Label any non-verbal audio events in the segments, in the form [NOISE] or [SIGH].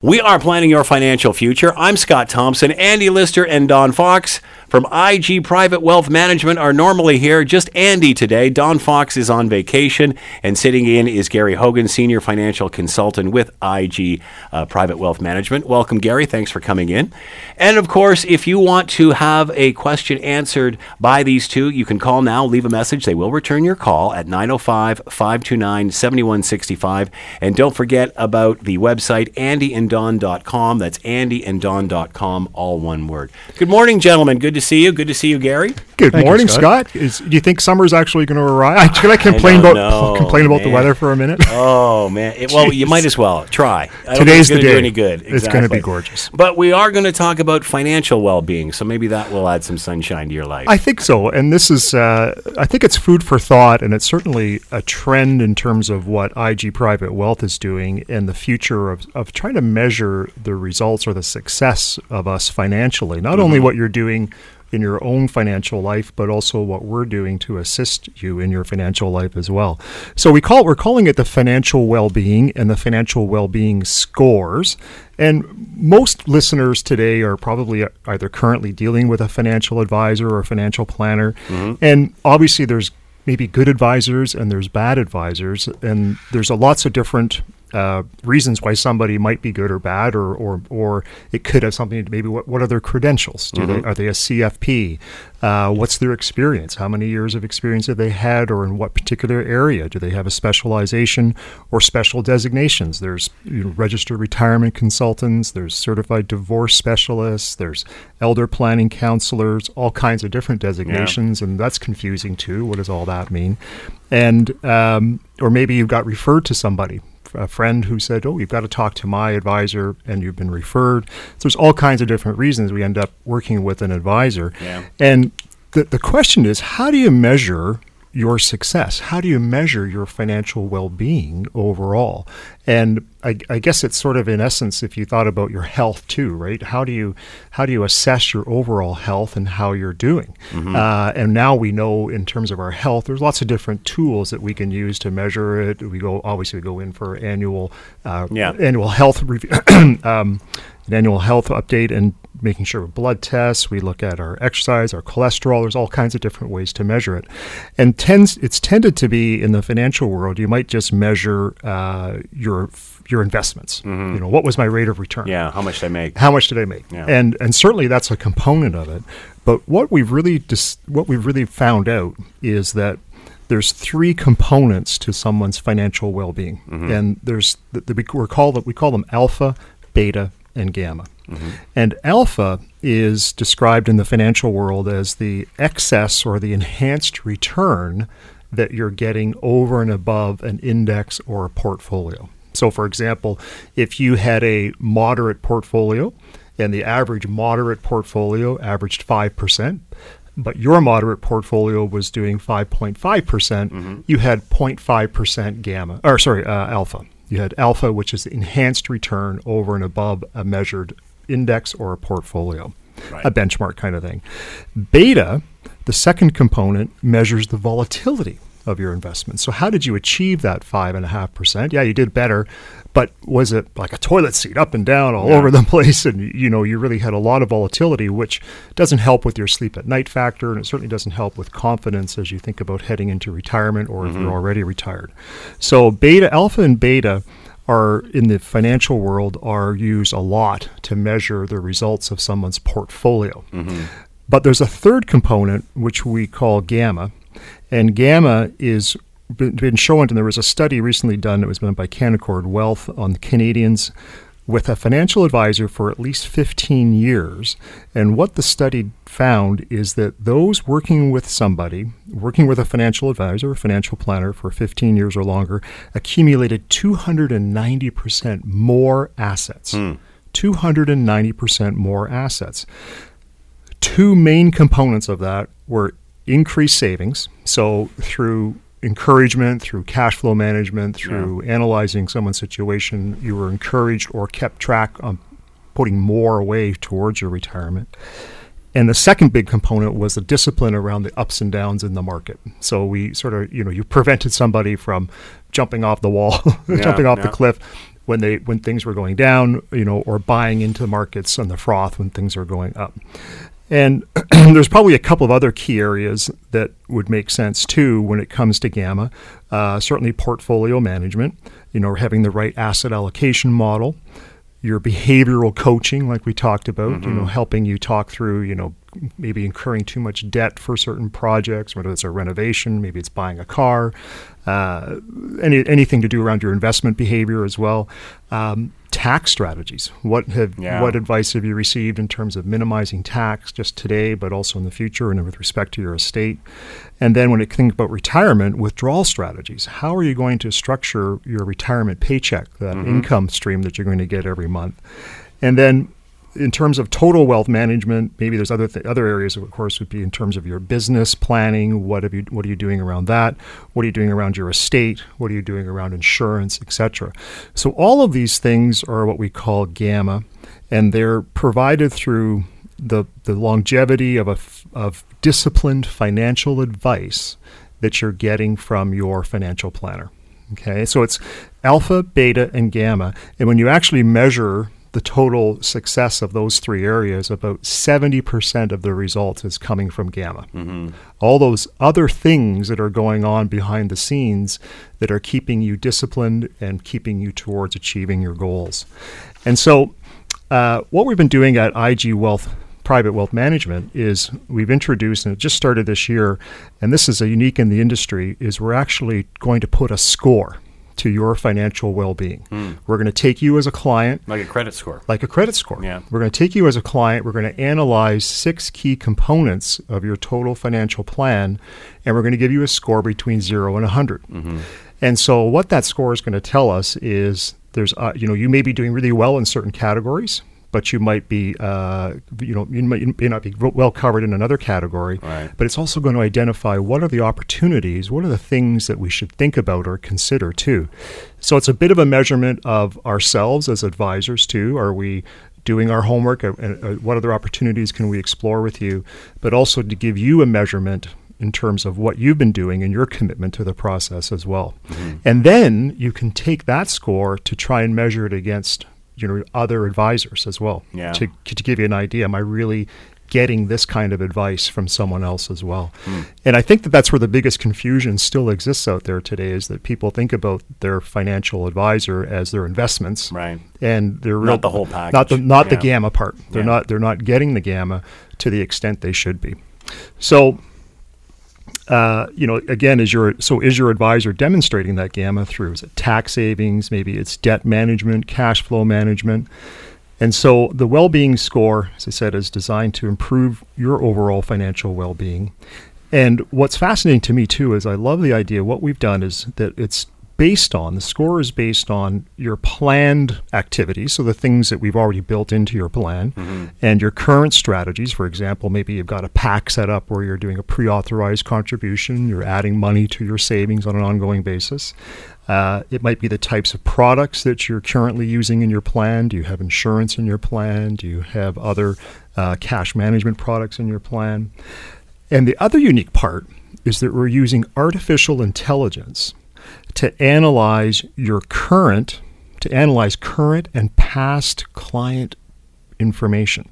We are planning your financial future. I'm Scott Thompson. Andy Lister and Don Fox from IG Private Wealth Management are normally here. Just Andy today. Don Fox is on vacation, and sitting in is Gary Hogan, Senior Financial Consultant with IG uh, Private Wealth Management. Welcome, Gary. Thanks for coming in. And of course, if you want to have a question answered by these two, you can call now, leave a message. They will return your call at 905 529 7165. And don't forget about the website, Andy and andon.com. That's andyanddon.com, all one word. Good morning, gentlemen. Good to see you. Good to see you, Gary. Good Thank you, morning, Scott. Scott. Is, do you think summer's actually going to arrive? Can I complain don't about know, complain about the weather for a minute? [LAUGHS] Oh man! It- well, you might as well try. I Today's the gonna do day. any good. It's gonna be gorgeous. But we are going to talk about financial well-being, so maybe that will add some sunshine to your life. I think so, and this is uh, I think it's food for thought, and it's certainly a trend in terms of what IG Private Wealth is doing and the future of, of trying to measure the results or the success of us financially. Not Mm-hmm. only what you're doing in your own financial life, but also what we're doing to assist you in your financial life as well. So we call we're calling it the financial well-being and the financial well-being scores. And most listeners today are probably either currently dealing with a financial advisor or a financial planner. Mm-hmm. And obviously there's maybe good advisors and there's bad advisors and there's a lots of different uh, reasons why somebody might be good or bad, or or, or it could have something to maybe what, what are their credentials? Do they are they a CFP? Uh, what's their experience? How many years of experience have they had, or in what particular area? Do they have a specialization or special designations? There's you know, registered retirement consultants. There's certified divorce specialists. There's elder planning counselors. All kinds of different designations, and that's confusing too. What does all that mean? And um, or maybe you got referred to somebody a friend who said, "Oh, you've got to talk to my advisor," and you've been referred. So there's all kinds of different reasons we end up working with an advisor. Yeah. And the the question is, how do you measure your success? How do you measure your financial well-being overall? And I, I guess it's sort of in essence, if you thought about your health too, right? How do you how do you assess your overall health and how you're doing? Uh, and now we know in terms of our health, there's lots of different tools that we can use to measure it. We go obviously we go in for annual uh, Yeah. annual health review, [CLEARS THROAT] um, an annual health update, and making sure of blood tests. We look at our exercise, our cholesterol. There's all kinds of different ways to measure it, and tends it's tended to be in the financial world. You might just measure uh, your your investments. You know, what was my rate of return? yeah, how much they make? how much did I make? Yeah. And and certainly that's a component of it. But what we've really dis- what we've really found out is that there's three components to someone's financial well-being, and there's the, the, we call that we call them alpha, beta, and gamma. And alpha is described in the financial world as the excess or the enhanced return that you're getting over and above an index or a portfolio. So, for example, if you had a moderate portfolio and the average moderate portfolio averaged 5%, but your moderate portfolio was doing 5.5%, percent you had 0.5% gamma, or sorry, uh, alpha. You had alpha, which is the enhanced return over and above a measured index or a portfolio, Right. a benchmark kind of thing. Beta, the second component, measures the volatility of your investment. So, how did you achieve that five and a half percent? Yeah, you did better, but was it like a toilet seat, up and down, all over the [LAUGHS] place? And you know, you really had a lot of volatility, which doesn't help with your sleep at night factor, and it certainly doesn't help with confidence as you think about heading into retirement or if you're mm-hmm. already retired. So, beta, alpha, and beta are in the financial world are used a lot to measure the results of someone's portfolio. Mm-hmm. But there's a third component which we call gamma, and gamma is been shown, and there was a study recently done that was done by Canaccord Wealth on Canadians with a financial advisor for at least 15 years. And what the study found is that those working with somebody, working with a financial advisor, a financial planner for 15 years or longer, accumulated 290% more assets. Hmm. 290% more assets two main components of that were increased savings. So through encouragement, through cash flow management, through analyzing someone's situation, you were encouraged or kept track on putting more away towards your retirement. And the second big component was the discipline around the ups and downs in the market. So we sort of, you know, you prevented somebody from jumping off the wall, [LAUGHS] jumping off yeah. the cliff when they when things were going down, you know, or buying into the markets on the froth when things are going up. And [CLEARS THROAT] there's probably a couple of other key areas that would make sense too when it comes to Gamma. Uh, certainly, portfolio management. You know, having the right asset allocation model your behavioral coaching, like we talked about, mm-hmm. you know, helping you talk through, you know, maybe incurring too much debt for certain projects, whether it's a renovation, maybe it's buying a car, uh, any, anything to do around your investment behavior as well. Um, tax strategies. What have yeah. what advice have you received in terms of minimizing tax just today, but also in the future, and with respect to your estate? And then when you think about retirement, withdrawal strategies. How are you going to structure your retirement paycheck, that mm-hmm. income stream that you're going to get every month? And then in terms of total wealth management, maybe there's other th- other areas, of course, would be in terms of your business planning. What have you What are you doing around that? What are you doing around your estate? What are you doing around insurance, etc. So all of these things are what we call gamma, and they're provided through the the longevity of a f- of disciplined financial advice that you're getting from your financial planner. Okay, so it's alpha, beta, and gamma, and when you actually measure the total success of those three areas, about 70% of the results is coming from gamma. Mm-hmm. All those other things that are going on behind the scenes that are keeping you disciplined and keeping you towards achieving your goals. And so, uh, what we've been doing at IG Wealth private wealth management is we've introduced and it just started this year and this is a unique in the industry is we're actually going to put a score to your financial well-being. Mm. We're going to take you as a client, like a credit score, like a credit score. Yeah. We're going to take you as a client. We're going to analyze six key components of your total financial plan, and we're going to give you a score between zero and 100. Mm-hmm. And so, what that score is going to tell us is there's, uh, you know, you may be doing really well in certain categories but you might be, uh, you know, you, might, you may not be well covered in another category. Right. But it's also going to identify what are the opportunities, what are the things that we should think about or consider too. So it's a bit of a measurement of ourselves as advisors too. Are we doing our homework? And uh, what other opportunities can we explore with you? But also to give you a measurement in terms of what you've been doing and your commitment to the process as well. Mm-hmm. And then you can take that score to try and measure it against you know other advisors as well yeah. to, to give you an idea am i really getting this kind of advice from someone else as well mm. and i think that that's where the biggest confusion still exists out there today is that people think about their financial advisor as their investments right and they're not the whole package not the not yeah. the gamma part they're yeah. not they're not getting the gamma to the extent they should be so uh, you know, again, is your so is your advisor demonstrating that gamma through is it tax savings, maybe it's debt management, cash flow management, and so the well-being score, as I said, is designed to improve your overall financial well-being. And what's fascinating to me too is I love the idea. What we've done is that it's based on the score is based on your planned activities, so the things that we've already built into your plan, mm-hmm. and your current strategies. For example, maybe you've got a PAC set up where you're doing a pre-authorized contribution, you're adding money to your savings on an ongoing basis. Uh, it might be the types of products that you're currently using in your plan. Do you have insurance in your plan? Do you have other uh, cash management products in your plan? And the other unique part is that we're using artificial intelligence to analyze your current, to analyze current and past client information.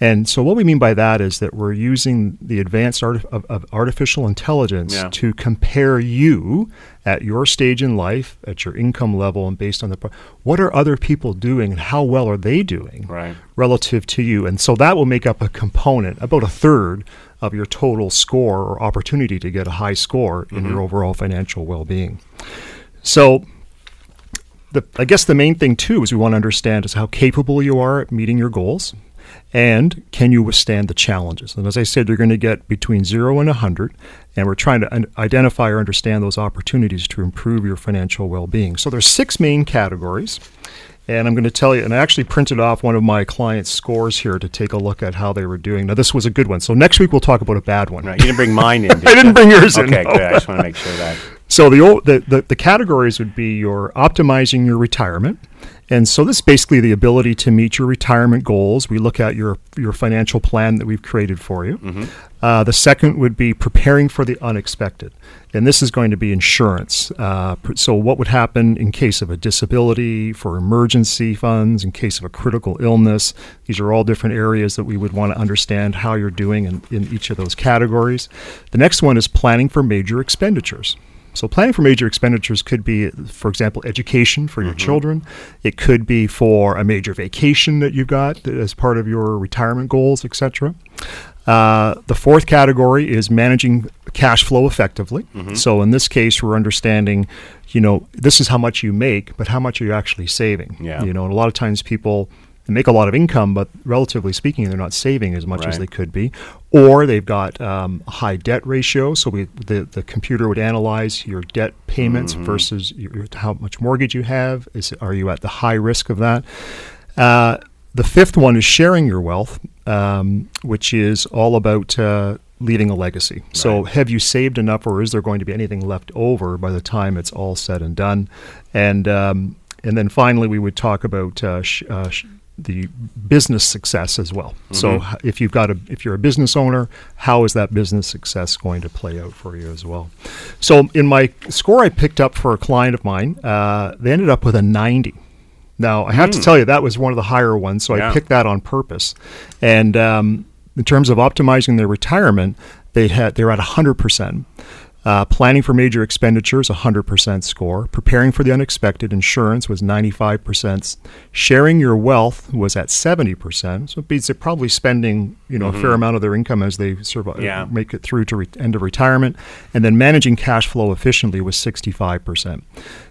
And so, what we mean by that is that we're using the advanced art of, of artificial intelligence yeah. to compare you at your stage in life, at your income level, and based on the what are other people doing and how well are they doing right. relative to you. And so that will make up a component, about a third of your total score or opportunity to get a high score in mm-hmm. your overall financial well being. So, the, I guess the main thing too is we want to understand is how capable you are at meeting your goals and can you withstand the challenges? And as I said, you're going to get between zero and 100, and we're trying to identify or understand those opportunities to improve your financial well being. So there's six main categories. And I'm going to tell you, and I actually printed off one of my clients' scores here to take a look at how they were doing. Now, this was a good one. So next week we'll talk about a bad one. Right. You didn't bring mine in. [LAUGHS] I didn't bring yours okay, in. Okay, good. I just want to make sure that. So the, the, the, the categories would be your optimizing your retirement, And so this is basically the ability to meet your retirement goals. We look at your your financial plan that we've created for you. Uh, the second would be preparing for the unexpected, and this is going to be insurance. Uh, so what would happen in case of a disability, for emergency funds, in case of a critical illness? These are all different areas that we would want to understand how you're doing in, in each of those categories. The next one is planning for major expenditures. So planning for major expenditures could be, for example, education for your children. It could be for a major vacation that you've got as part of your retirement goals, etc. Uh, the fourth category is managing cash flow effectively. So in this case, we're understanding, you know, this is how much you make, but how much are you actually saving? Yeah. You know, and a lot of times people they make a lot of income, but relatively speaking, they're not saving as much as they could be, or they've got um, a high debt ratio. So we, the the computer would analyze your debt payments versus your, your- how much mortgage you have. Is are you at the high risk of that? Uh, the fifth one is sharing your wealth, um, which is all about uh, leaving a legacy. So, have you saved enough, or is there going to be anything left over by the time it's all said and done? And um, and then finally, we would talk about uh, sh- uh, sh- the business success as well. So, if you've got a if you're a business owner, how is that business success going to play out for you as well? So, in my score, I picked up for a client of mine, uh, they ended up with a 90. Now, I have to tell you, that was one of the higher ones, so Yeah. I picked that on purpose. And um, in terms of optimizing their retirement, they had they're at 100%. Uh, planning for major expenditures, 100% score. Preparing for the unexpected, insurance was 95%. Sharing your wealth was at 70%. So it means they're probably spending, you know, a fair amount of their income as they survive, Mm-hmm. Yeah. make it through to re- end of retirement. And then managing cash flow efficiently was 65%.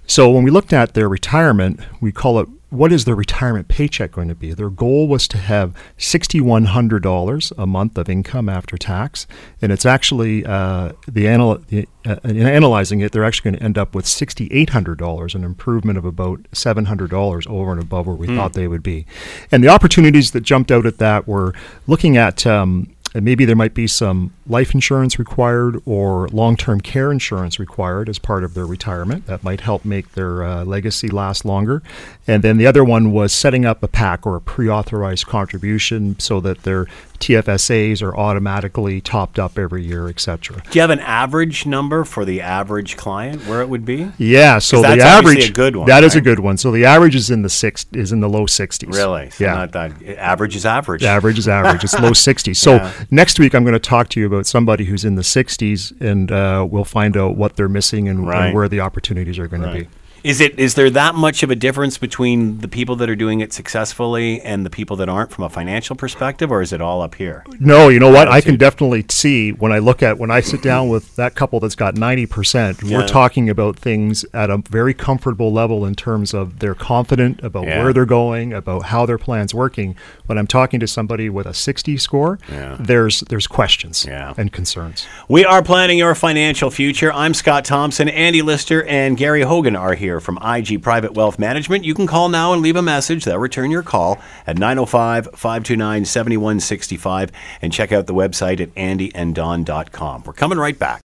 So when we looked at their retirement, we call it what is their retirement paycheck going to be? Their goal was to have $6,100 a month of income after tax. And it's actually, uh, the, anal- the uh, in analyzing it, they're actually going to end up with $6,800, an improvement of about $700 over and above where we thought they would be. And the opportunities that jumped out at that were looking at um, and maybe there might be some life insurance required or long-term care insurance required as part of their retirement. That might help make their uh, legacy last longer. And then the other one was setting up a PAC or a pre-authorized contribution so that their TFSAs are automatically topped up every year, etc. Do you have an average number for the average client where it would be? Yeah, so the average a good one, That is a good one. So the average is in the six is in the low 60s. Really? So yeah. Not that average is average. average is average. It's low [LAUGHS] 60s. So Yeah. next week I'm going to talk to you about somebody who's in the 60s, and uh, we'll find out what they're missing and, and where the opportunities are going to be. Is it is there that much of a difference between the people that are doing it successfully and the people that aren't from a financial perspective, or is it all up here? No, you know what? I can definitely see when I look at when I sit down with that couple that's got 90%, Yeah. we're talking about things at a very comfortable level in terms of they're confident about Yeah. where they're going, about how their plan's working. When I'm talking to somebody with a 60 score, Yeah. there's there's questions and concerns. We are planning your financial future. I'm Scott Thompson. Andy Lister and Gary Hogan are here from IG Private Wealth Management. You can call now and leave a message. They'll return your call at 905 529 7165 and check out the website at andyanddon.com. We're coming right back.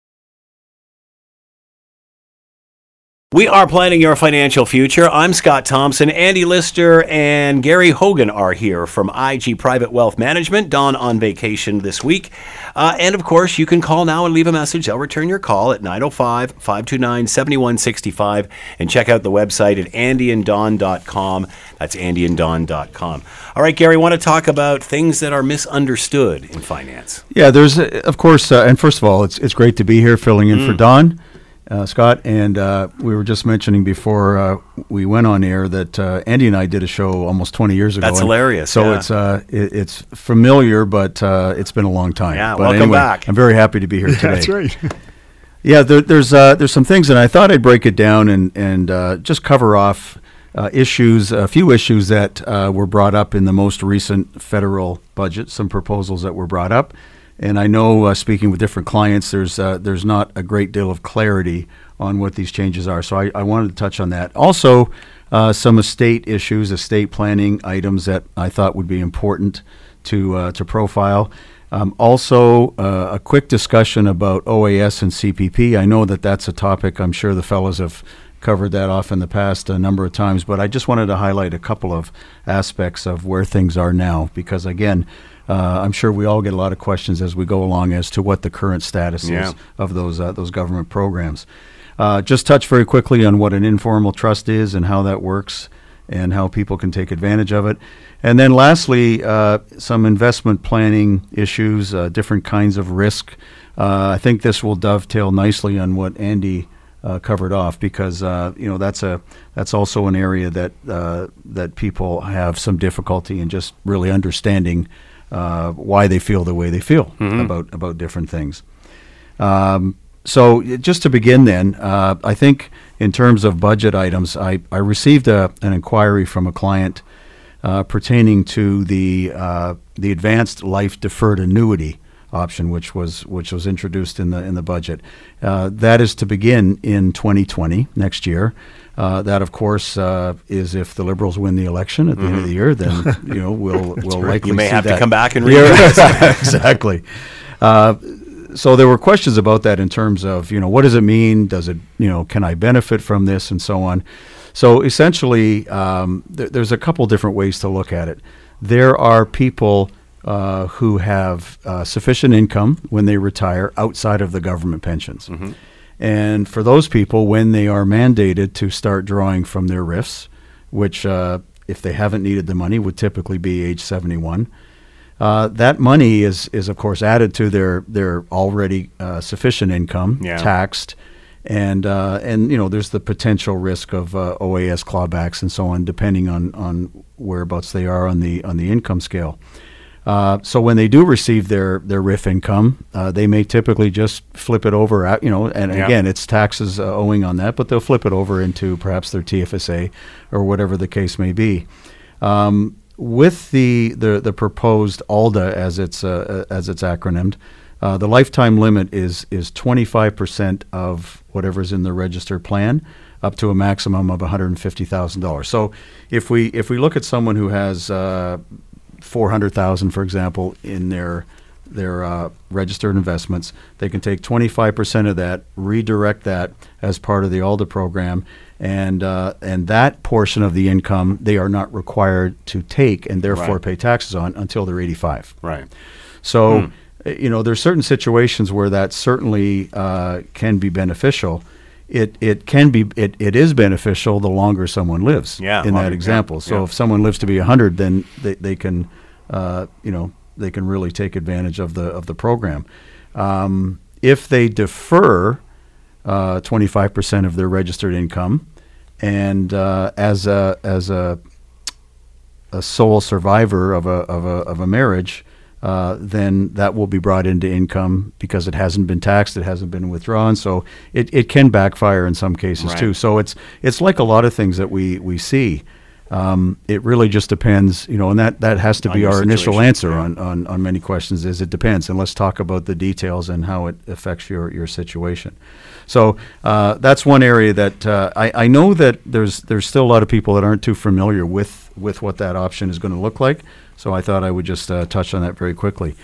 We are planning your financial future. I'm Scott Thompson. Andy Lister and Gary Hogan are here from IG Private Wealth Management. Don on vacation this week. Uh, and of course, you can call now and leave a message. They'll return your call at 905 529 7165 and check out the website at andyanddon.com. That's andyanddon.com. All right, Gary, want to talk about things that are misunderstood in finance. Yeah, there's, uh, of course, uh, and first of all, it's it's great to be here filling in for Don, uh, Scott, and uh, we were just mentioning before uh, we went on air that uh, Andy and I did a show almost 20 years ago. That's hilarious, So yeah. it's uh, it, it's familiar, but uh, it's been a long time. Yeah, but welcome anyway, back. I'm very happy to be here [LAUGHS] today. That's right. [LAUGHS] Yeah, there, there's uh, there's some things, and I thought I'd break it down and and uh, just cover off uh, issues, a few issues that uh, were brought up in the most recent federal budget. Some proposals that were brought up, and I know uh, speaking with different clients, there's uh, there's not a great deal of clarity on what these changes are. So I, I wanted to touch on that. Also, uh, some estate issues, estate planning items that I thought would be important to uh, to profile. Um, also, uh, a quick discussion about OAS and CPP. I know that that's a topic I'm sure the fellows have covered that off in the past a number of times, but I just wanted to highlight a couple of aspects of where things are now because, again, uh, I'm sure we all get a lot of questions as we go along as to what the current status Yeah. is of those uh, those government programs. Uh, just touch very quickly on what an informal trust is and how that works, and how people can take advantage of it. And then, lastly, uh, some investment planning issues, uh, different kinds of risk. Uh, I think this will dovetail nicely on what Andy uh, covered off because uh, you know that's a that's also an area that uh, that people have some difficulty in just really understanding uh, why they feel the way they feel about about different things. Um, so just to begin, then uh, I think in terms of budget items, I, I received a, an inquiry from a client uh, pertaining to the uh, the advanced life deferred annuity option, which was which was introduced in the in the budget. Uh, that is to begin in 2020 next year. Uh, that, of course, uh, is if the Liberals win the election at the end of the year, then [LAUGHS] you know we'll we'll likely You may have to come back and [LAUGHS] revisit. [LAUGHS] exactly. Uh, so there were questions about that in terms of you know what does it mean? Does it you know can I benefit from this and so on? So essentially, um, th- there's a couple different ways to look at it. There are people uh, who have uh, sufficient income when they retire outside of the government pensions. And for those people, when they are mandated to start drawing from their RRIFs, which, uh, if they haven't needed the money, would typically be age 71, uh, that money is, is of course added to their their already uh, sufficient income, Yeah. taxed, and uh, and you know there's the potential risk of uh, OAS clawbacks and so on, depending on on whereabouts they are on the on the income scale. Uh, so when they do receive their their RRIF income, uh, they may typically just flip it over. Out, you know, and Yeah. again, it's taxes uh, owing on that, but they'll flip it over into perhaps their TFSA or whatever the case may be. Um, with the, the the proposed ALDA as it's uh, uh, as it's acronymed, uh, the lifetime limit is is 25 percent of whatever's in the registered plan, up to a maximum of 150 thousand dollars. So if we if we look at someone who has uh, 400,000 for example in their their uh, registered investments, they can take 25% of that, redirect that as part of the ALDA program, and uh, and that portion of the income they are not required to take and therefore Right. pay taxes on until they're 85. Right. So, Hmm. uh, you know, there's certain situations where that certainly uh, can be beneficial. It it can be it, it is beneficial the longer someone lives. Yeah, In that example, so yeah. if someone lives to be 100, then they, they can, uh, you know, they can really take advantage of the of the program. Um, if they defer uh, 25% of their registered income, and uh, as a as a a sole survivor of a of a of a marriage, uh, then that will be brought into income because it hasn't been taxed, it hasn't been withdrawn. So it, it can backfire in some cases Right. too. So it's it's like a lot of things that we we see. Um, it really just depends, you know, and that, that has to On be our initial answer yeah. on, on, on many questions is it depends. And let's talk about the details and how it affects your, your situation. So uh, that's one area that uh, I, I know that there's there's still a lot of people that aren't too familiar with with what that option is going to look like. So I thought I would just uh, touch on that very quickly.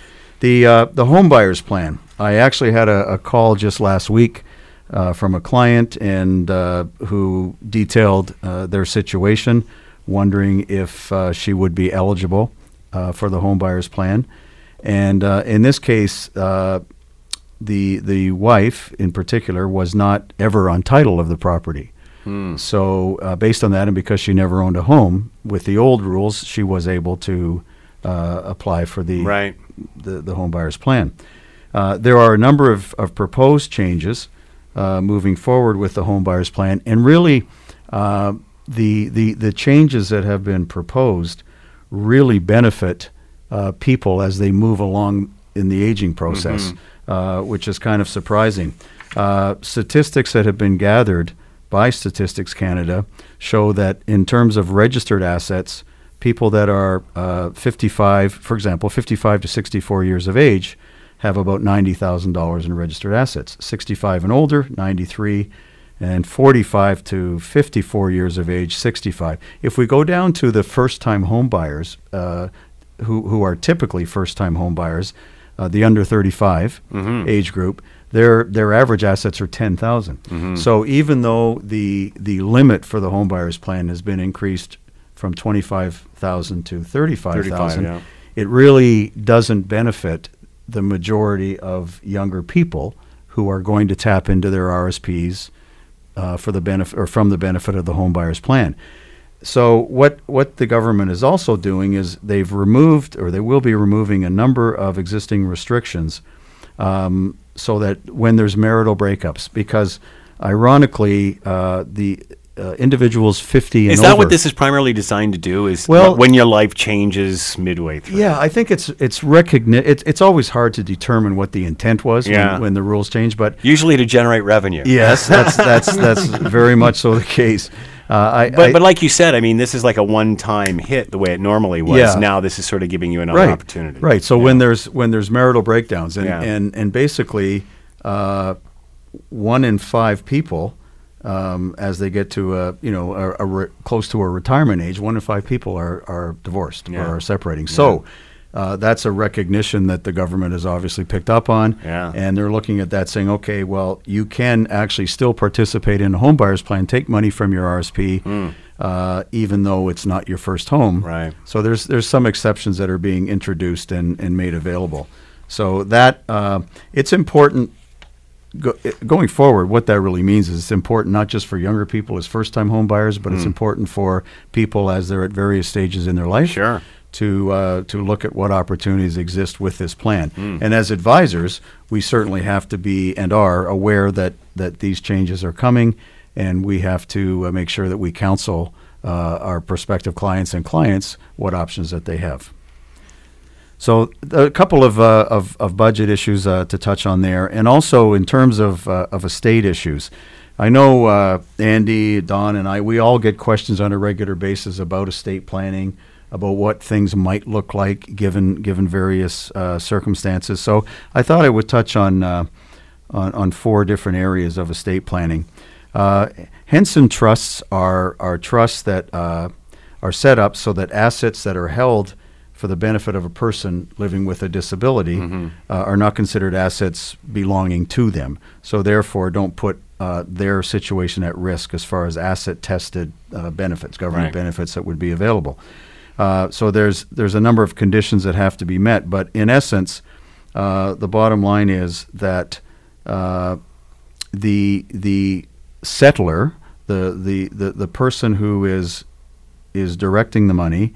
The uh, the home buyers plan. I actually had a, a call just last week uh, from a client and uh, who detailed uh, their situation, wondering if uh, she would be eligible uh, for the home buyers plan. And uh, in this case, uh, the the wife in particular was not ever on title of the property. So uh, based on that, and because she never owned a home, with the old rules, she was able to uh, apply for the Right. the, the home buyer's plan. Uh, there are a number of, of proposed changes uh, moving forward with the home buyer's plan, and really, uh, the, the the changes that have been proposed really benefit uh, people as they move along in the aging process, uh, which is kind of surprising. Uh, statistics that have been gathered by Statistics Canada show that in terms of registered assets, people that are uh, 55, for example, 55 to 64 years of age, have about $90,000 in registered assets. 65 and older, 93, and 45 to 54 years of age, 65. If we go down to the first-time home buyers, uh, who, who are typically first-time home buyers, uh, the under 35 age group, their their average assets are ten So even though the the limit for the home buyers plan has been increased from twenty five thousand to thirty five thousand, yeah. it really doesn't benefit the majority of younger people who are going to tap into their RSPs uh, for the benefit or from the benefit of the home buyers plan. So what what the government is also doing is they've removed or they will be removing a number of existing restrictions um, so that when there's marital breakups, because ironically uh, the uh, individuals 50 and Is that over, what this is primarily designed to do? Is Well- when your life changes midway through? Yeah, I think it's it's recogni- it's it's always hard to determine what the intent was Yeah. when, when the rules change, but Usually to generate revenue. yes, that's that's [LAUGHS] that's very much so the case. Uh, I, But, I- but like you said, I mean, this is like a one-time hit the way it normally was. Yeah. Now this is sort of giving you another right, opportunity. right. So when there's when there's marital breakdowns and Yeah. and and basically uh, one in five people. Um, as they get to a you know a, a re- close to a retirement age, one in five people are are divorced Yeah. or are separating. So uh, that's a recognition that the government has obviously picked up on, Yeah. and they're looking at that saying, okay, well, you can actually still participate in a home buyer's plan, take money from your RSP, uh, even though it's not your first home. Right. So there's there's some exceptions that are being introduced and, and made available. So that uh, it's important go, going forward. What that really means is it's important not just for younger people as first time home buyers, but Hmm. it's important for people as they're at various stages in their life. Sure. To uh, to look at what opportunities exist with this plan, Hmm. and as advisors, we certainly have to be and are aware that that these changes are coming, and we have to uh, make sure that we counsel uh, our prospective clients and clients what options that they have. So a couple of, uh, of, of budget issues uh, to touch on there, and also in terms of, uh, of estate issues. I know uh, Andy, Don, and I, we all get questions on a regular basis about estate planning, about what things might look like given given various uh, circumstances. So I thought I would touch on uh, on, on four different areas of estate planning. Henson trusts are are trusts that are set up so that assets that are held for the benefit of a person living with a disability uh, are not considered assets belonging to them. So therefore, don't put uh, their situation at risk as far as asset tested uh, benefits, government Right. benefits that would be available. Uh, so there's there's a number of conditions that have to be met, but in essence, uh, the bottom line is that uh, the the settlor, the, the the the person who is is directing the money,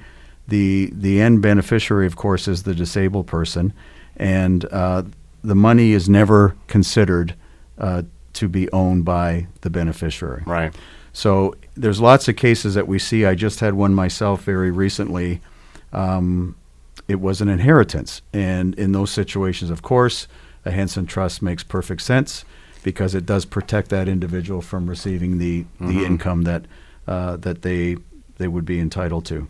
the the end beneficiary, of course, is the disabled person, and uh, the money is never considered uh, to be owned by the beneficiary. Right. So there's lots of cases that we see. I just had one myself very recently. Um, it was an inheritance, and in those situations, of course, a Henson trust makes perfect sense because it does protect that individual from receiving the, the income that uh, that they they would be entitled to.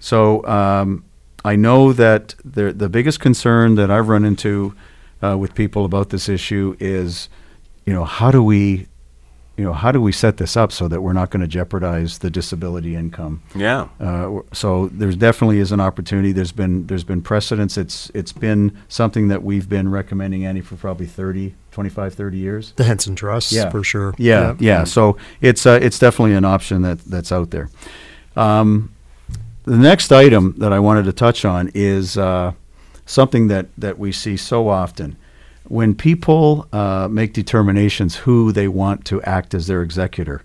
So um, I know that the the biggest concern that I've run into uh, with people about this issue is, you know, how do we, you know, how do we set this up so that we're not going to jeopardize the disability income? Yeah. Uh, so there's definitely is an opportunity. There's been there's been precedence. It's it's been something that we've been recommending Andy for probably 30, 25, 30 years. The Henson Trust, Yeah. for sure. Yeah, yeah. So it's uh, it's definitely an option that that's out there. Um, the next item that I wanted to touch on is uh, something that that we see so often when people uh, make determinations who they want to act as their executor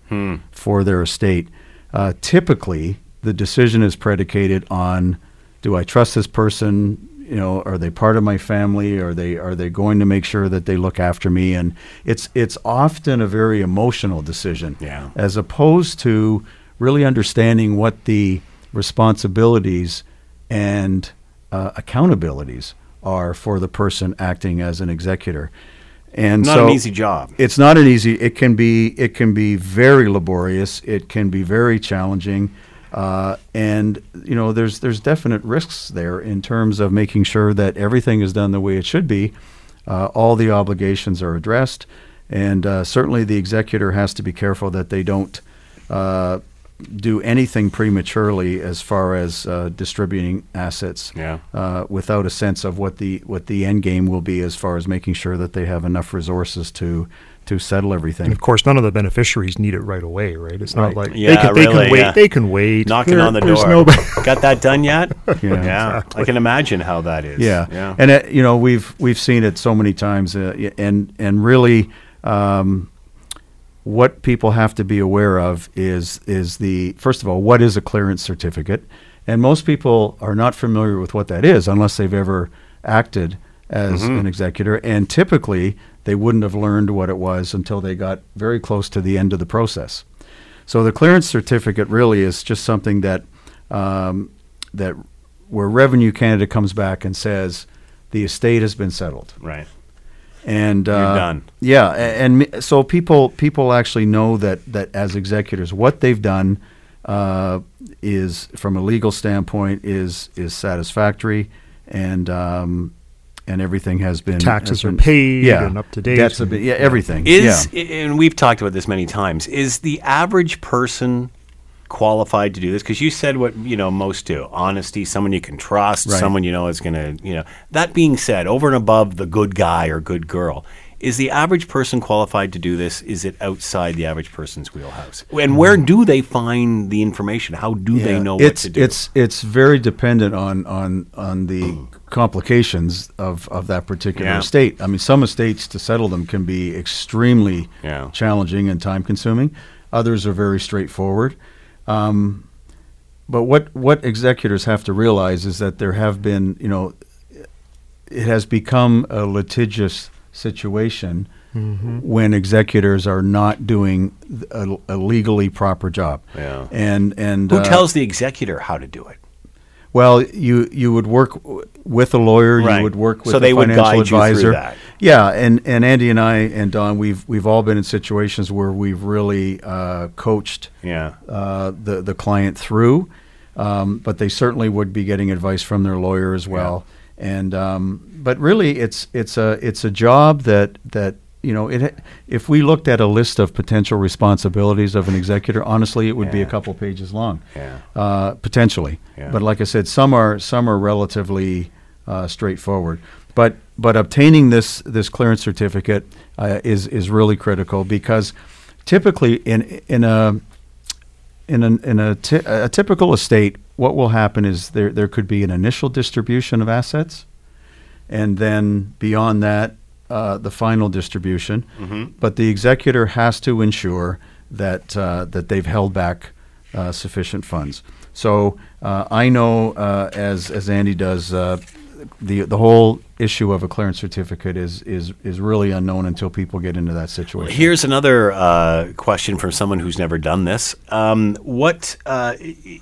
for their estate. Uh, typically, the decision is predicated on: Do I trust this person? You know, are they part of my family? Are they are they going to make sure that they look after me? And it's it's often a very emotional decision, Yeah. as opposed to really understanding what the responsibilities and uh, accountabilities are for the person acting as an executor. And Not so an easy job. it's not an easy. It can be. It can be very laborious. It can be very challenging, uh, and you know, there's there's definite risks there in terms of making sure that everything is done the way it should be. Uh, all the obligations are addressed, and uh, certainly the executor has to be careful that they don't uh, do anything prematurely as far as uh, distributing assets Yeah. uh, without a sense of what the what the end game will be as far as making sure that they have enough resources to to settle And everything. of course, none of the beneficiaries need it right away, right? It's not Right. like Yeah, they can they can wait. yeah. They can wait. Knocking There- on the door. nobody- [LAUGHS] Got that done yet? [LAUGHS] Yeah. yeah. I can imagine how that is. Yeah, Yeah. and uh, you know we've we've seen it so many times, uh, and and really, um, what people have to be aware of is is the first of all, what is a clearance certificate, and most people are not familiar with what that is unless they've ever acted as Mm-hmm. an executor, and typically they wouldn't have learned what it was until they got very close to the end of the process. So the clearance certificate really is just something that um, that where Revenue Canada comes back and says the estate has been settled, right. And uh, You're done. Yeah, a- and, so people people actually know that that as executors, what they've done uh, is from a legal standpoint is is satisfactory, and um, and everything has been Taxes has are paid yeah, and up to date Debts have and- been, yeah, everything. Is yeah. and we've talked about this many times. Is the average person qualified to do this? Because you said what you know most do: honesty, someone you can trust, Right. someone you know is going to you know. That being said, over and above the good guy or good girl. Is the average person qualified to do this? Is it outside the average person's wheelhouse? And where mm-hmm. do they find the information? How do they Yeah, know it's, what to do? It's it's very dependent on on on the mm. complications of, of that particular Yeah. estate. I mean, some estates to settle them can be extremely Yeah. challenging and time consuming. Others are very straightforward. Um, but what what executors have to realize is that there have been, you know, it has become a litigious situation when executors are not doing a, a legally proper job. Yeah. And and Who uh, tells the executor how to do it? Well, you you would work with a lawyer. Right. You would work with So a they would financial guide you through advisor. that. Yeah, and, and Andy and I and Don, we've we've all been in situations where we've really uh, coached Yeah. uh, the the client through, um, but they certainly would be getting advice from their lawyer as well. And um, but really, it's it's a it's a job that that you know it. If we looked at a list of potential responsibilities of an executor, honestly, it would be a couple pages long Yeah. uh, potentially. Yeah. But like I said, some are some are relatively uh, straightforward. But but obtaining this this clearance certificate uh, is is really critical because typically in in a in a in a, a typical estate, what will happen is there there could be an initial distribution of assets, and then beyond that, uh, the final distribution. But the executor has to ensure that uh, that they've held back uh, sufficient funds. So uh, I know, uh, as as Andy does, uh, the the whole issue of a clearance certificate is is is really unknown until people get into that situation. Here's another uh, question from someone who's never done this. Um, what uh,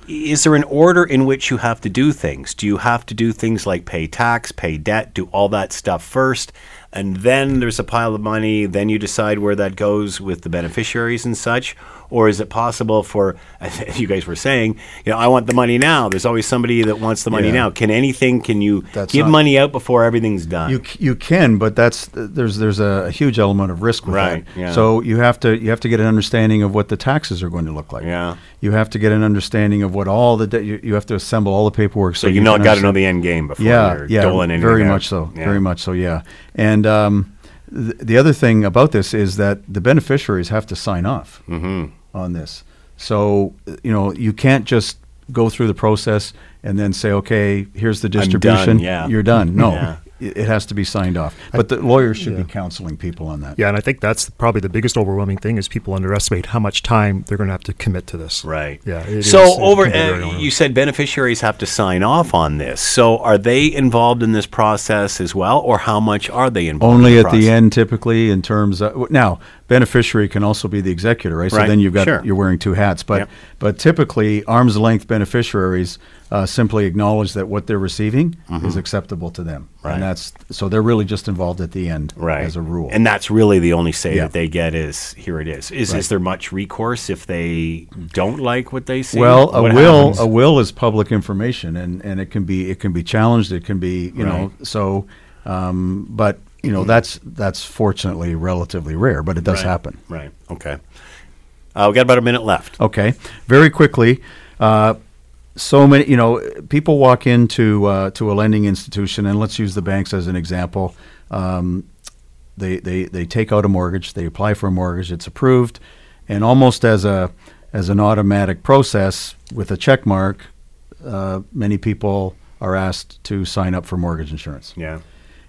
is there an order in which you have to do things? Do you have to do things like pay tax, pay debt, do all that stuff first, and then there's a pile of money? Then you decide where that goes with the beneficiaries and such, or is it possible for [LAUGHS] as you guys were saying, you know, I want the money now? There's always somebody that wants the money Yeah. now. Can anything? Can you That's give not- money out before everything's done? You you can, but that's there's there's a, huge element of risk with Right, that. yeah. So you have to you have to get an understanding of what the taxes are going to look like. Yeah. You have to get an understanding of what all the de- you, you have to assemble all the paperwork. so you know, can got to know the end game before yeah, you're yeah, very out. much so, Yeah. very much so, yeah. And um, th- the other thing about this is that the beneficiaries have to sign off Mm-hmm. on this. So you know you can't just go through the process and then say, okay, here's the done, distribution. yeah. You're done. No, Yeah. It, it has to be signed off. But the lawyers should be counseling people on that. Yeah, and I think that's probably the biggest overwhelming thing is people underestimate how much time they're going to have to commit to this. Right. Yeah. so is- over, can be very uh, you said beneficiaries have to sign off on this. So are they involved in this process as well, or how much are they involved? Only in at the end, typically, in terms of now, beneficiary can also be the executor, right? So Right, then you've got sure. you're wearing two hats. But Yep. but typically, arm's length beneficiaries uh, simply acknowledge that what they're receiving is acceptable to them, Mm-hmm. Right. and that's so they're really just involved at the end, Right. as a rule. And that's really the only say Yeah. that they get is here it is. Is, Right. is there much recourse if they don't like what they see? Well, a will happens? a will is public information, and, and it can be it can be challenged. It can be you know so, um, but you know that's that's fortunately relatively rare, but it does Right. happen. Right. Okay. Uh, we got about a minute left. Okay, very quickly. Uh, so many, you know, people walk into uh, to a lending institution, and let's use the banks as an example. Um, they, they they take out a mortgage, they apply for a mortgage, it's approved, and almost as a as an automatic process with a check mark, uh, many people are asked to sign up for mortgage insurance. Yeah.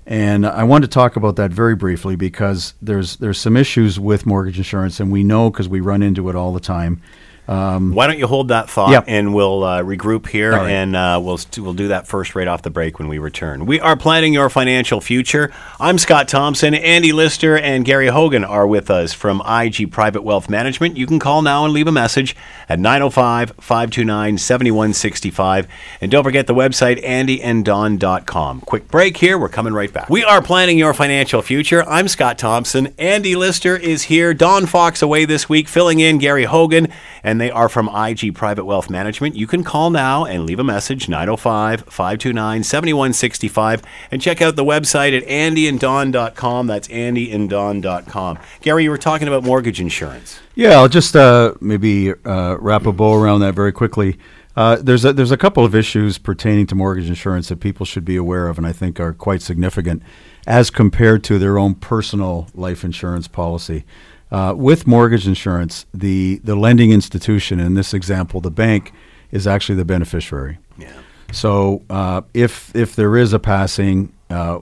And I want to talk about that very briefly because there's there's some issues with mortgage insurance, and we know because we run into it all the time. Why don't you hold that thought Yep. and we'll uh, regroup here right. and uh, we'll st- we'll do that first right off the break when we return. We are planning your financial future. I'm Scott Thompson. Andy Lister and Gary Hogan are with us from IG Private Wealth Management. You can call now and leave a message at 905 529 7165. And don't forget the website andyanddon.com. Quick break here. We're coming right back. We are planning your financial future. I'm Scott Thompson. Andy Lister is here. Don Fox away this week, filling in Gary Hogan, and they are from IG Private Wealth Management. You can call now and leave a message 905 529 7165 and check out the website at andyanddon.com. That's andyanddon.com. Gary, you were talking about mortgage insurance. Yeah, I'll just uh, maybe uh, wrap a bow around that very quickly. Uh, there's a, there's a couple of issues pertaining to mortgage insurance that people should be aware of, and I think are quite significant as compared to their own personal life insurance policy. Uh, with mortgage insurance, the the lending institution, in this example, the bank, is actually the beneficiary. Yeah. So uh, if if there is a passing, uh,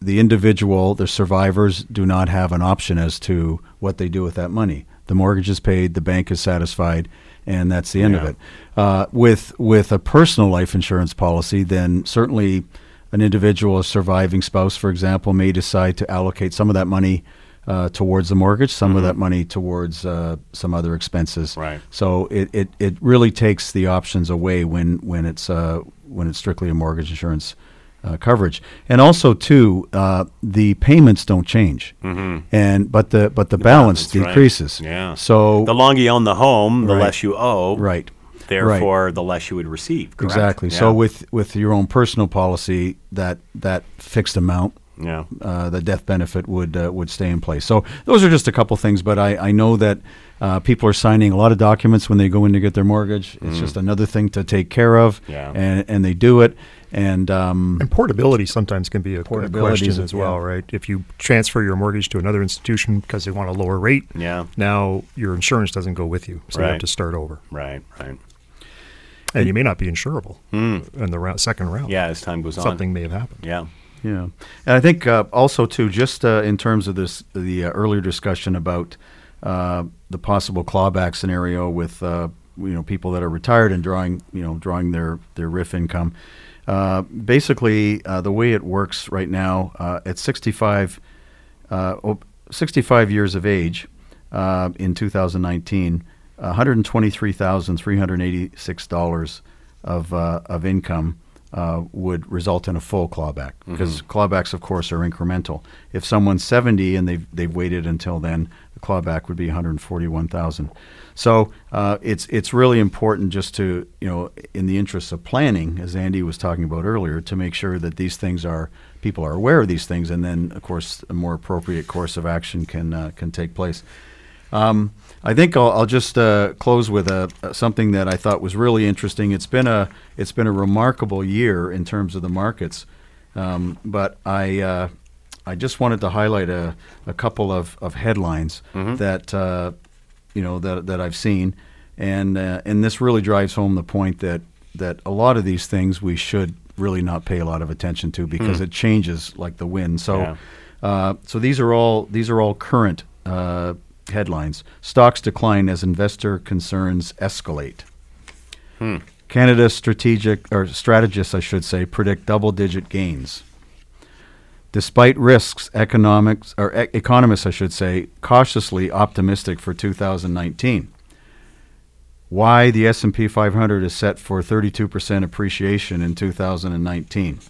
the individual, the survivors, do not have an option as to what they do with that money. The mortgage is paid, the bank is satisfied, and that's the end of it. Uh, with with a personal life insurance policy, then certainly an individual, a surviving spouse, for example, may decide to allocate some of that money uh, towards the mortgage, some of that money towards uh, some other expenses. Right. So it, it, it really takes the options away when when it's uh, when it's strictly a mortgage insurance uh, coverage, and also too uh, the payments don't change, mm-hmm. and but the but the, balance, balance, right. decreases. Yeah. So The longer you own the home, the Right. less you owe. right. Therefore, the less you would receive. correct? Exactly. Yeah. So with with your own personal policy, that that fixed amount, Yeah. uh, the death benefit would uh, would stay in place. So those are just a couple things, but I, I know that uh, people are signing a lot of documents when they go in to get their mortgage. It's just another thing to take care of, Mm. Yeah. and and they do it. And um, And portability sometimes can be a, a Portability is question as well, yeah. right? If you transfer your mortgage to another institution because they want a lower rate, Yeah. now your insurance doesn't go with you, so you have to start over, Right. Right. and you may not be insurable in the round, second round. Yeah. As time goes on. something may have happened. Yeah. Yeah, and I think uh, also too, just uh, in terms of this, the uh, earlier discussion about uh, the possible clawback scenario with uh, you know people that are retired and drawing you know drawing their their RRIF income. Uh, basically, the way it works right now at 65, uh, oh, 65 years of age in 2019, $123,386 of uh, of income uh, would result in a full clawback because clawbacks, of course, are incremental. If someone's 70 and they've they've waited until then, the clawback would be 141,000. So uh, it's it's really important just to you know, in the interests of planning, as Andy was talking about earlier, to make sure that these things are people are aware of these things, and then of course a more appropriate course of action can uh, can take place. Um, I think I'll, I'll just uh, close with a, something that I thought was really interesting. It's been a it's been a remarkable year in terms of the markets, um, but I uh, I just wanted to highlight a, a couple of, of headlines that uh, you know that that I've seen, and uh, and this really drives home the point that that a lot of these things we should really not pay a lot of attention to because it changes like the wind. So. Yeah. Uh, so these are all these are all current uh, headlines. Stocks decline as investor concerns escalate. Hmm. Canada's strategic or strategists, I should say, predict double-digit gains. Despite risks, economics or e- economists, I should say, cautiously optimistic for 2019. Why the S&P 500 is set for 32% appreciation in 2019.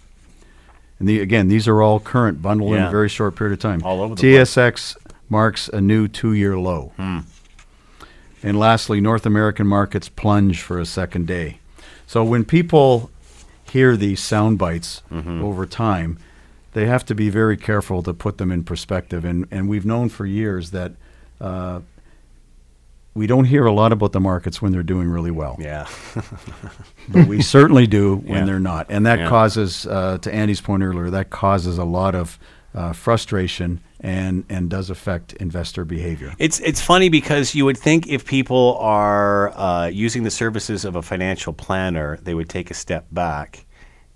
And the, again, these are all current, bundled in Yeah. a very short period of time. All over the place. TSX marks a new two-year low. And lastly, North American markets plunge for a second day. So when people hear these sound bites over time, they have to be very careful to put them in perspective. And, and we've known for years that uh, we don't hear a lot about the markets when they're doing really well, Yeah. [LAUGHS] but we certainly do [LAUGHS] when Yeah. they're not, and that Yeah. causes, uh, to Andy's point earlier, that causes a lot of uh, frustration and and does affect investor behavior. It's it's funny because you would think if people are uh, using the services of a financial planner, they would take a step back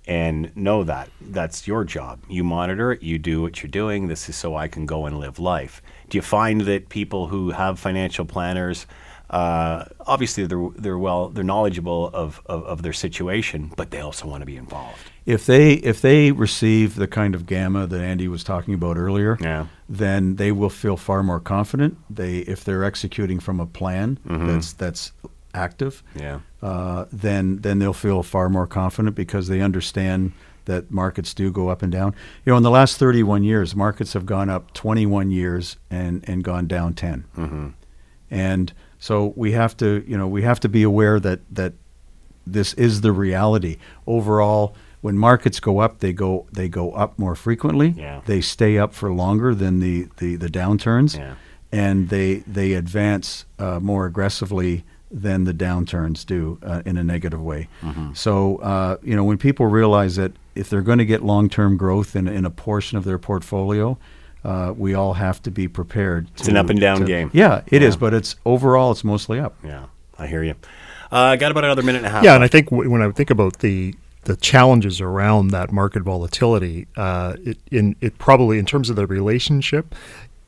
and know that that's your job. You monitor it, you do what you're doing. This is so I can go and live life. Do you find that people who have financial planners, uh, obviously they're they're well they're knowledgeable of, of, of their situation, but they also want to be involved. If they if they receive the kind of gamma that Andy was talking about earlier, Yeah. then they will feel far more confident. They if they're executing from a plan Mm-hmm. that's that's active, Yeah. uh, then then they'll feel far more confident because they understand that markets do go up and down. You know, in the last 31 years, markets have gone up 21 years and and gone down 10. Mm-hmm. And so we have to, you know, we have to be aware that that this is the reality. Overall, when markets go up, they go they go up more frequently. Yeah. They stay up for longer than the the, the downturns, Yeah. and they they advance uh, more aggressively than the downturns do uh, in a negative way. Mm-hmm. So uh, you know when people realize that if they're going to get long term growth in in a portion of their portfolio. Uh, we all have to be prepared. It's an up and down game. Yeah, it is, Yeah. but it's overall it's mostly up. Yeah. I hear you. Uh, got about another minute and a half. Yeah, and I think w- when I think about the the challenges around that market volatility, uh, it in it probably in terms of the relationship.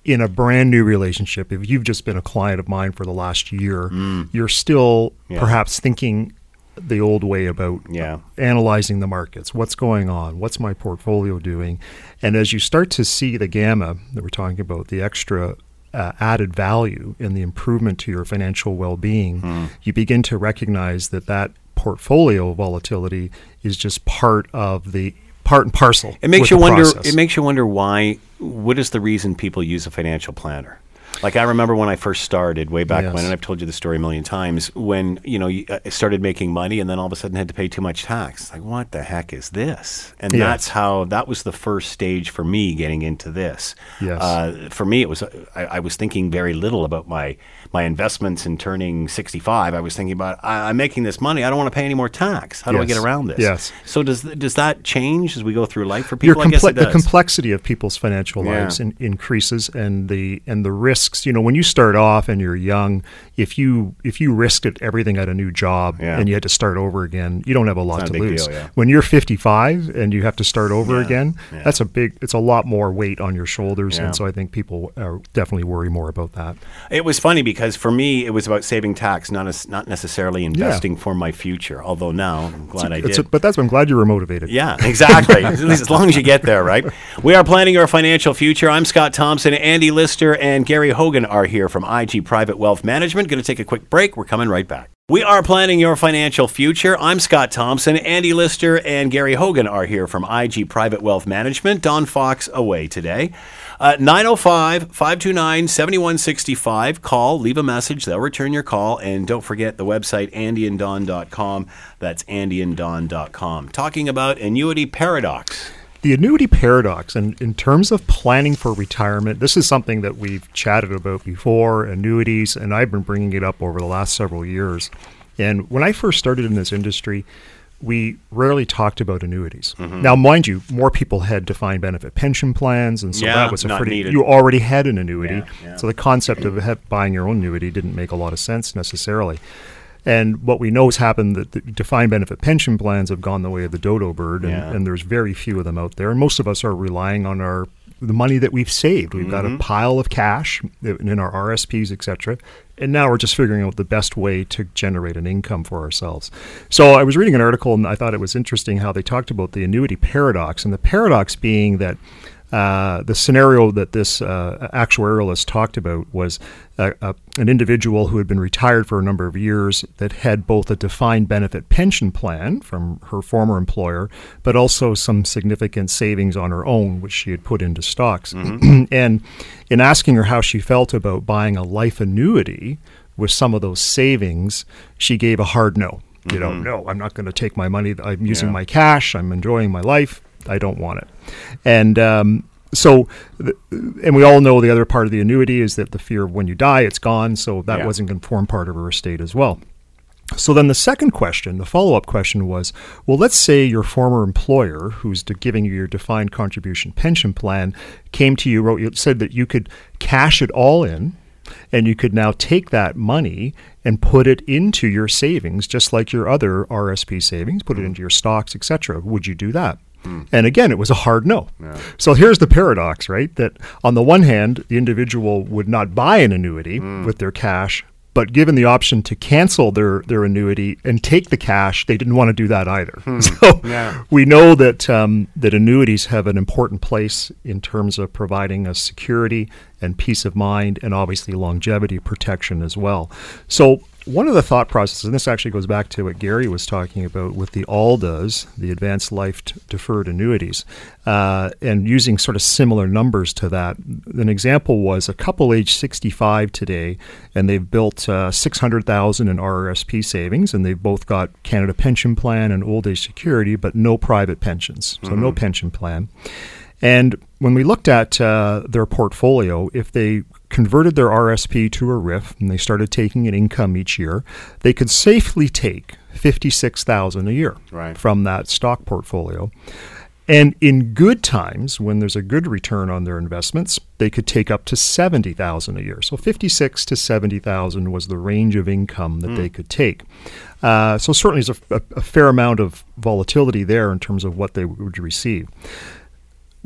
In a brand new relationship, if you've just been a client of mine for the last year, you're still Yeah. perhaps thinking the old way about Yeah. analyzing the markets. What's going on? What's my portfolio doing? And as you start to see the gamma that we're talking about, the extra uh, added value in the improvement to your financial well-being, Hmm. you begin to recognize that that portfolio volatility is just part of the part and parcel. It makes you wonder. process. It makes you wonder why. What is the reason people use a financial planner? Like I remember when I first started way back Yes. when, and I've told you the story a million times. When you know you uh, started making money, and then all of a sudden had to pay too much tax. Like what the heck is this? And Yeah. that's how that was the first stage for me getting into this. Yes. Uh, for me, it was I, I was thinking very little about my my investments in turning sixty five. I was thinking about I, I'm making this money. I don't want to pay any more tax. How do I get around this? Yes. So does does that change as we go through life for people? I guess comple- the complexity of people's financial Yeah. lives in, increases and the and the risks you know when you start off and you're young if you if you risked it everything at a new job Yeah. and you had to start over again you don't have a lot a to lose deal, yeah. when you're 55 and you have to start over Yeah, again yeah. that's a big it's a lot more weight on your shoulders Yeah. and so i think people uh, definitely worry more about that It was funny because for me, it was about saving tax, not as, not necessarily investing for my future. Although now I'm glad I It's did. a- but that's why i'm glad you were motivated yeah, exactly. [LAUGHS] At least as long as you get there, right? We are planning your financial future. I'm Scott Thompson. Andy Lister and Gary Hogan are here from IG Private Wealth Management. Going to take a quick break. We're coming right back. We are planning your financial future. I'm Scott Thompson. Andy Lister and Gary Hogan are here from IG Private Wealth Management. Don Fox away today. Uh, 905 529 7165. Call, leave a message. They'll return your call. And don't forget the website, andyanddon.com. That's andyanddon.com. Talking about annuity paradox. the annuity paradox and in terms of planning for retirement this is something that we've chatted about before annuities and i've been bringing it up over the last several years and when i first started in this industry we rarely talked about annuities Mm-hmm. now mind you more people had defined benefit pension plans and so Yeah, that was a pretty needed. you already had an annuity Yeah, yeah. so the concept of buying your own annuity didn't make a lot of sense necessarily and what we know has happened that the defined benefit pension plans have gone the way of the dodo bird, and, and there's very few of them out there. And most of us are relying on our the money that we've saved. We've got Mm-hmm. a pile of cash in in our RSPs, etc. And now we're just figuring out the best way to generate an income for ourselves. So I was reading an article and I thought it was interesting how they talked about the annuity paradox, and the paradox being that uh, the scenario that this uh, actuarialist talked about was uh, uh, an individual who had been retired for a number of years that had both a defined benefit pension plan from her former employer, but also some significant savings on her own, which she had put into stocks. [CLEARS THROAT] and in asking her how she felt about buying a life annuity with some of those savings, she gave a hard no. You know, no, I'm not going to take my money. I'm using Yeah. my cash. I'm enjoying my life. I don't want it. And um, so, and we all know the other part of the annuity is that the fear of when you die, it's gone. So that Yeah. wasn't going to form part of her estate as well. So then the second question, the follow up question was well, let's say your former employer, who's giving you your defined contribution pension plan, came to you, wrote you, said that you could cash it all in and you could now take that money and put it into your savings, just like your other RSP savings, put it into your stocks, etc. Would you do that? And again, it was a hard no. So here's the paradox, right? That on the one hand, the individual would not buy an annuity with their cash, but given the option to cancel their, their annuity and take the cash, they didn't want to do that either. [LAUGHS] So Yeah. we know that um, that annuities have an important place in terms of providing us security and peace of mind, and obviously longevity protection as well. So one of the thought processes, and this actually goes back to what Gary was talking about with the ALDAs, the advanced life deferred annuities, uh, and using sort of similar numbers to that. An example was a couple age 65 today, and they've built uh, 600,000 in RRSP savings, and they've both got Canada Pension Plan and Old Age Security, but no private pensions, so no pension plan. And when we looked at uh, their portfolio, if they converted their RSP to a RRIF and they started taking an income each year, they could safely take fifty-six thousand a year Right. from that stock portfolio. And in good times, when there's a good return on their investments, they could take up to seventy thousand a year. So fifty-six to seventy thousand was the range of income that they could take. Uh, so certainly, there's a, a, a fair amount of volatility there in terms of what they would receive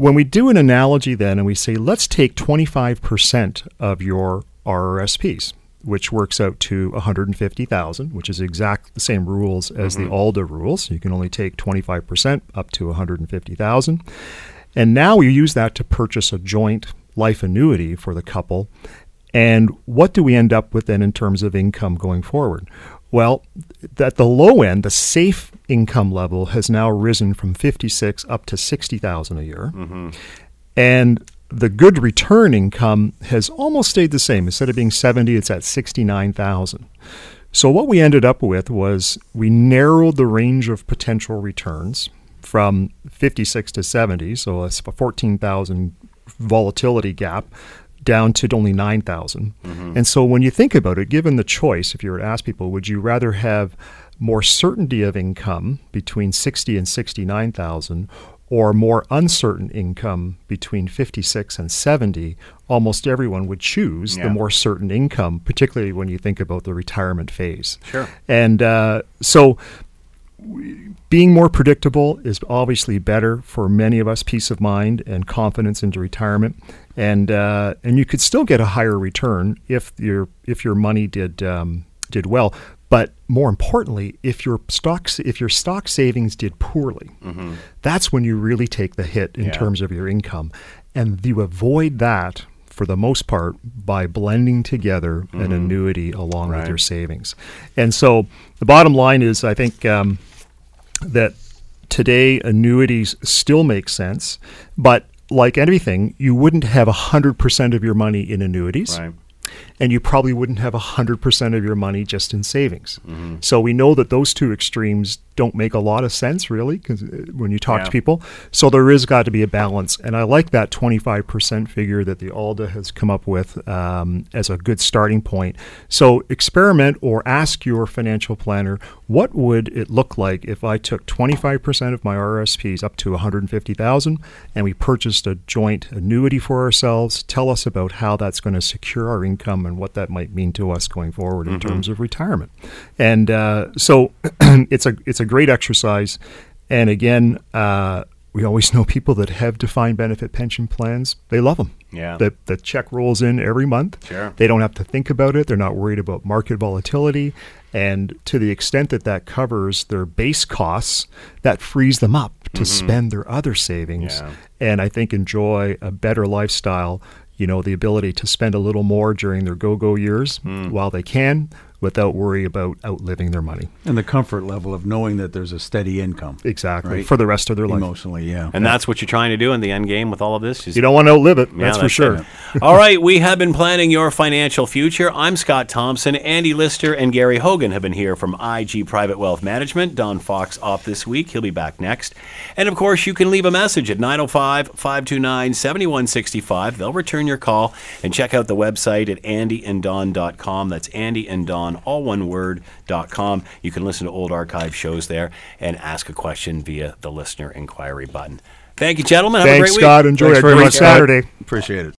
when we do an analogy then and we say let's take 25% of your RRSPs which works out to 150,000 which is exact the same rules as the mm-hmm. ALDA rules. You can only take 25% up to 150,000 and now we use that to purchase a joint life annuity for the couple. And what do we end up with then in terms of income going forward? Well, at the low end, the safe income level has now risen from 56 up to 60,000 a year. Mm-hmm. And the good return income has almost stayed the same. Instead of being 70, it's at 69,000. So what we ended up with was we narrowed the range of potential returns from 56 to 70, so a 14,000 volatility gap down to only 9,000. And so when you think about it, given the choice, if you were to ask people, would you rather have more certainty of income between 60 and 69,000 or more uncertain income between 56 and 70, almost everyone would choose Yeah. the more certain income, particularly when you think about the retirement phase. Sure. And uh, so being more predictable is obviously better for many of us peace of mind and confidence into retirement. And uh, and you could still get a higher return if your if your money did um, did well. But more importantly if your stocks if your stock savings did poorly that's when you really take the hit in Yeah. terms of your income. And you avoid that for the most part by blending together an annuity along Right. with your savings. And so the bottom line is i think um, that today annuities still make sense, but like anything, you wouldn't have 100% of your money in annuities. Right. And you probably wouldn't have 100% of your money just in savings. Mm-hmm. So we know that those two extremes don't make a lot of sense, really, because when you talk Yeah. to people. So there is got to be a balance. And I like that 25% figure that the ALDA has come up with um, as a good starting point. So experiment or ask your financial planner what would it look like if I took 25% of my RSPs up to 150,000 and we purchased a joint annuity for ourselves. Tell us about how that's going to secure our income and what that might mean to us going forward in terms of retirement. And uh, so [CLEARS THROAT] it's a it's a great exercise. And again, uh, we always [LAUGHS] know people that have defined benefit pension plans. They love them. Yeah. The, the check rolls in every month. Sure. They don't have to think about it. They're not worried about market volatility. And to the extent that that covers their base costs, that frees them up to spend their other savings Mm-hmm. Yeah. and I think enjoy a better lifestyle. You know, the ability to spend a little more during their go go years Hmm. while they can, without worry about outliving their money. And the comfort level of knowing that there's a steady income. Exactly. Right. For the rest of their life. Emotionally, yeah. And that's what you're trying to do in the end game with all of this. is- You don't want to outlive it. Yeah, that's for sure. All right, we have been planning your financial future. I'm Scott Thompson. Andy Lister and Gary Hogan have been here from IG Private Wealth Management. Don Fox off this week. He'll be back next. And of course, you can leave a message at 905 529 7165. They'll return your call and check out the website at andyanddon.com. That's Andy and Don, all one word. You can listen to old archive shows there and ask a question via the listener inquiry button. Thank you, gentlemen. Have a Thanks, great week. Scott. Enjoy Thanks it. Great much, Scott. Saturday. Appreciate it.